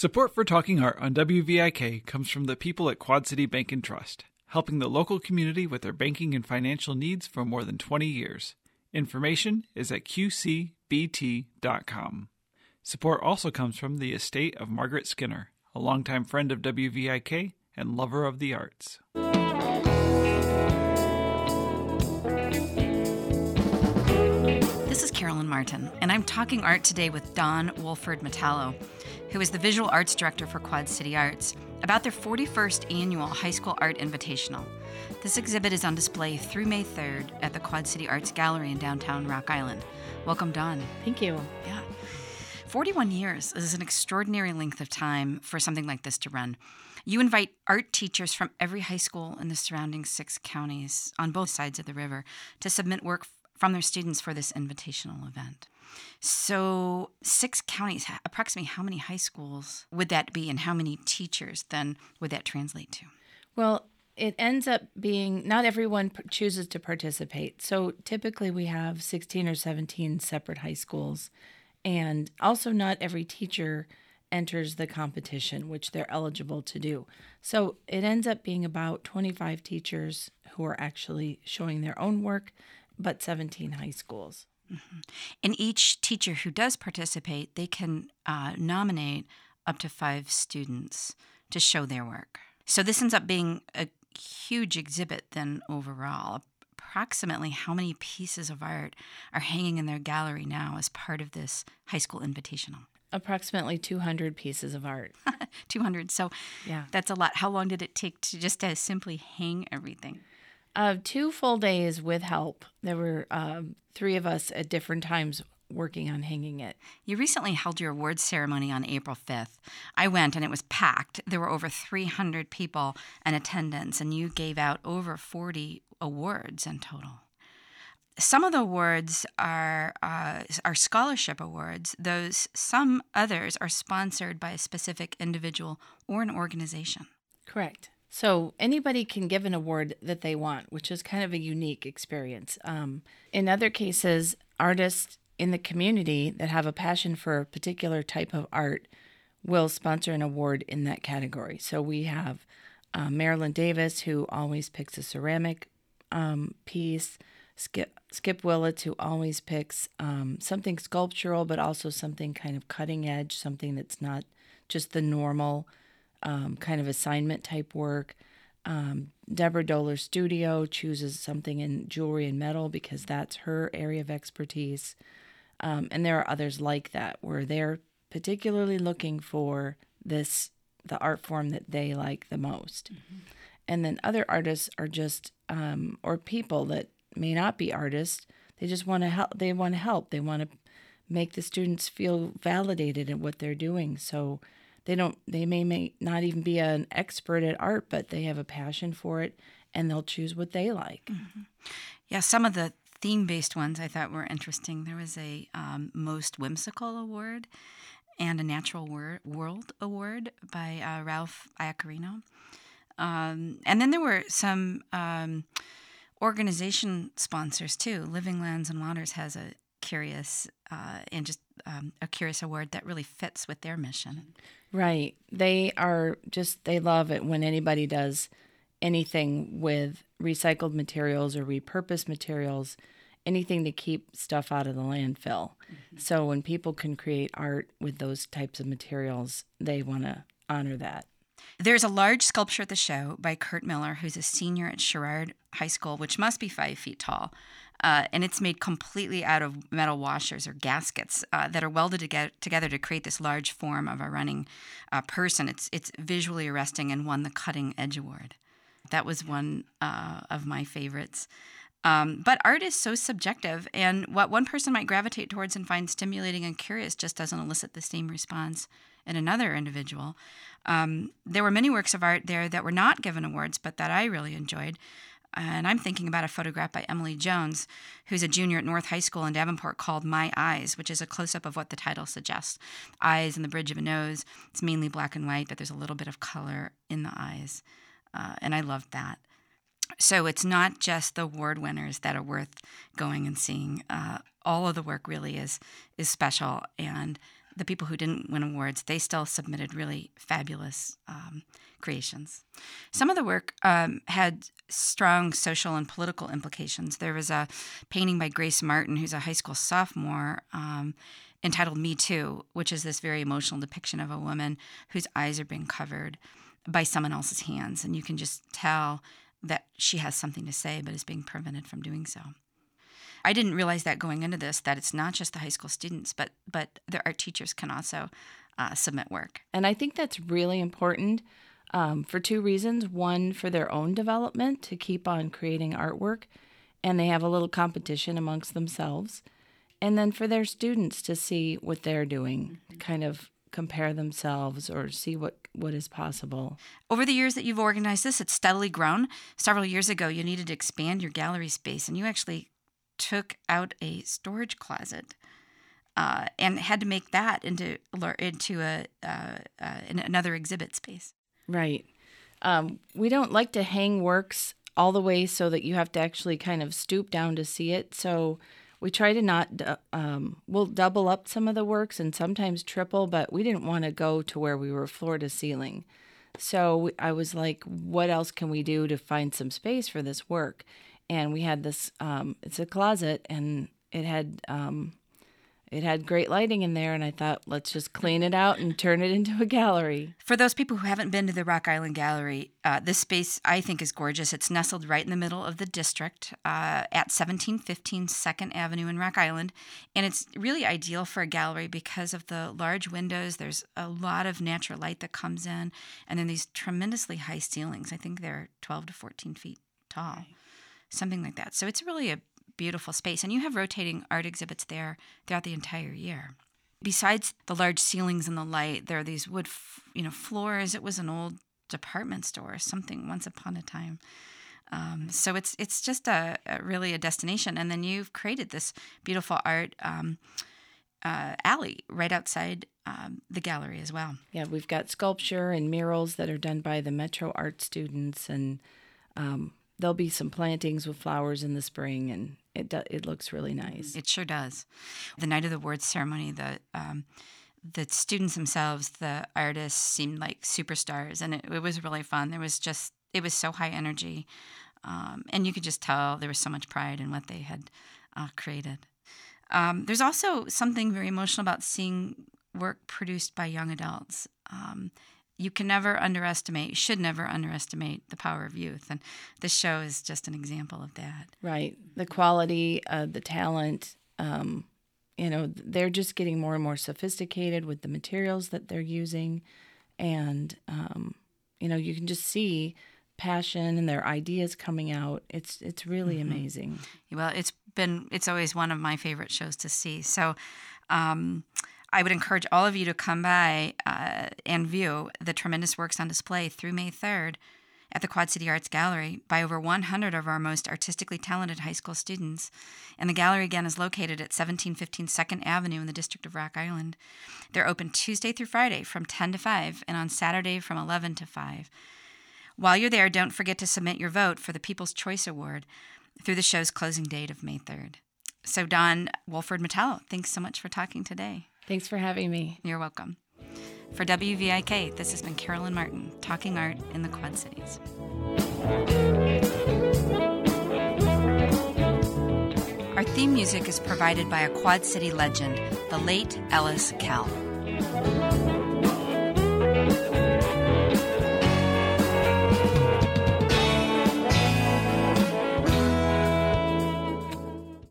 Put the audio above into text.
Support for Talking Art on WVIK comes from the people at Quad City Bank and Trust, helping the local community with their banking and financial needs for more than 20 years. Information is at qcbt.com. Support also comes from the estate of Margaret Skinner, a longtime friend of WVIK and lover of the arts. This is Carolyn Martin, and I'm talking art today with Don Wolford Metallo, who is the visual arts director for Quad City Arts, about their 41st annual High School Art Invitational. This exhibit is on display through May 3rd at the Quad City Arts Gallery in downtown Rock Island. Welcome, Dawn. Thank you. Yeah. 41 years is an extraordinary length of time for something like this to run. You invite art teachers from every high school in the surrounding six counties on both sides of the river to submit work from their students for this invitational event. So, six counties, approximately how many high schools would that be, and how many teachers then would that translate to? Well, it ends up being not everyone chooses to participate. So, typically, we have 16 or 17 separate high schools, and also not every teacher enters the competition, which they're eligible to do. So, it ends up being about 25 teachers who are actually showing their own work, but 17 high schools. Mm-hmm. And each teacher who does participate, they can uh, nominate up to five students to show their work. So this ends up being a huge exhibit then overall. Approximately how many pieces of art are hanging in their gallery now as part of this high school invitational? Approximately 200 pieces of art. 200. So yeah. that's a lot. How long did it take to just to simply hang everything? Uh, two full days with help. There were um, three of us at different times working on hanging it. You recently held your awards ceremony on April 5th. I went and it was packed. There were over 300 people in attendance, and you gave out over 40 awards in total. Some of the awards are uh, are scholarship awards. Those some others are sponsored by a specific individual or an organization. Correct. So anybody can give an award that they want, which is kind of a unique experience. Um, in other cases, artists in the community that have a passion for a particular type of art will sponsor an award in that category. So we have uh, Marilyn Davis, who always picks a ceramic um, piece. Skip Skip Willits, who always picks um, something sculptural, but also something kind of cutting edge, something that's not just the normal um, kind of assignment type work. Um, Deborah Doler Studio chooses something in jewelry and metal because that's her area of expertise. Um, and there are others like that where they're particularly looking for this the art form that they like the most. Mm-hmm. And then other artists are just um, or people that may not be artists. They just want to help. They want to help. They want to make the students feel validated in what they're doing. So they don't they may, may not even be an expert at art but they have a passion for it and they'll choose what they like. Mm-hmm. yeah some of the theme-based ones i thought were interesting. There was a um, most whimsical award and a natural wor- world award by uh, ralph iacarino. Um, and then there were some um, organization sponsors too. Living lands and waters has a curious uh, and just um, a curious award that really fits with their mission Right. They are just, they love it when anybody does anything with recycled materials or repurposed materials, anything to keep stuff out of the landfill. Mm-hmm. So when people can create art with those types of materials, they want to honor that. There's a large sculpture at the show by Kurt Miller, who's a senior at Sherrard High School, which must be five feet tall. Uh, and it's made completely out of metal washers or gaskets uh, that are welded to get, together to create this large form of a running uh, person. It's it's visually arresting and won the Cutting Edge Award. That was one uh, of my favorites. Um, but art is so subjective, and what one person might gravitate towards and find stimulating and curious just doesn't elicit the same response in another individual. Um, there were many works of art there that were not given awards, but that I really enjoyed. And I'm thinking about a photograph by Emily Jones, who's a junior at North High School in Davenport called My Eyes, which is a close up of what the title suggests eyes and the bridge of a nose. It's mainly black and white, but there's a little bit of color in the eyes. Uh, and I loved that. So it's not just the award winners that are worth going and seeing. Uh, all of the work really is is special, and the people who didn't win awards, they still submitted really fabulous um, creations. Some of the work um, had strong social and political implications. There was a painting by Grace Martin, who's a high school sophomore, um, entitled Me Too, which is this very emotional depiction of a woman whose eyes are being covered by someone else's hands. And you can just tell that she has something to say, but is being prevented from doing so. I didn't realize that going into this that it's not just the high school students, but but the art teachers can also uh, submit work. And I think that's really important um, for two reasons. One, for their own development to keep on creating artwork, and they have a little competition amongst themselves. And then for their students to see what they're doing, kind of compare themselves or see what, what is possible. Over the years that you've organized this, it's steadily grown. Several years ago, you needed to expand your gallery space, and you actually took out a storage closet uh, and had to make that into into a uh, uh, another exhibit space. Right. Um, we don't like to hang works all the way so that you have to actually kind of stoop down to see it. So we try to not. Um, we'll double up some of the works and sometimes triple, but we didn't want to go to where we were floor to ceiling. So I was like, what else can we do to find some space for this work? And we had this um, it's a closet and it had um, it had great lighting in there and i thought let's just clean it out and turn it into a gallery. For those people who haven't been to the rock island gallery uh, this space i think is gorgeous. It's nestled right in the middle of the district uh, at 1715 second avenue in rock island. And it's really ideal for a gallery because of the large windows. There's a lot of natural light that comes in and then these tremendously high ceilings. I think they're 12 to 14 feet tall. Right something like that. So it's really a beautiful space. And you have rotating art exhibits there throughout the entire year. Besides the large ceilings and the light, there are these wood, you know, floors. It was an old department store or something once upon a time. Um, so it's it's just a, a, really a destination. And then you've created this beautiful art um, uh, alley right outside um, the gallery as well. Yeah, we've got sculpture and murals that are done by the Metro art students, and um, there'll be some plantings with flowers in the spring, and it do, it looks really nice. It sure does. The night of the awards ceremony, the um, the students themselves, the artists, seemed like superstars, and it, it was really fun. There was just it was so high energy, um, and you could just tell there was so much pride in what they had uh, created. Um, there's also something very emotional about seeing work produced by young adults. You can never underestimate, you should never underestimate the power of youth. And this show is just an example of that. Right. The quality, uh, the talent, um, you know, they're just getting more and more sophisticated with the materials that they're using. And, um, you know, you can just see passion and their ideas coming out. It's it's really mm-hmm. amazing. Well, it's been it's always one of my favorite shows to see. So um, I would encourage all of you to come by uh, and view the tremendous works on display through May 3rd at the Quad City Arts Gallery by over 100 of our most artistically talented high school students. And the gallery again is located at 1715 2nd Avenue in the District of Rock Island. They're open Tuesday through Friday from 10 to 5 and on Saturday from 11 to 5. While you're there, don't forget to submit your vote for the People's Choice Award through the show's closing date of May 3rd. So, Don Wolford Metello, thanks so much for talking today. Thanks for having me. You're welcome. For WVIK, this has been Carolyn Martin, talking art in the Quad Cities. Our theme music is provided by a Quad City legend, the late Ellis Kell.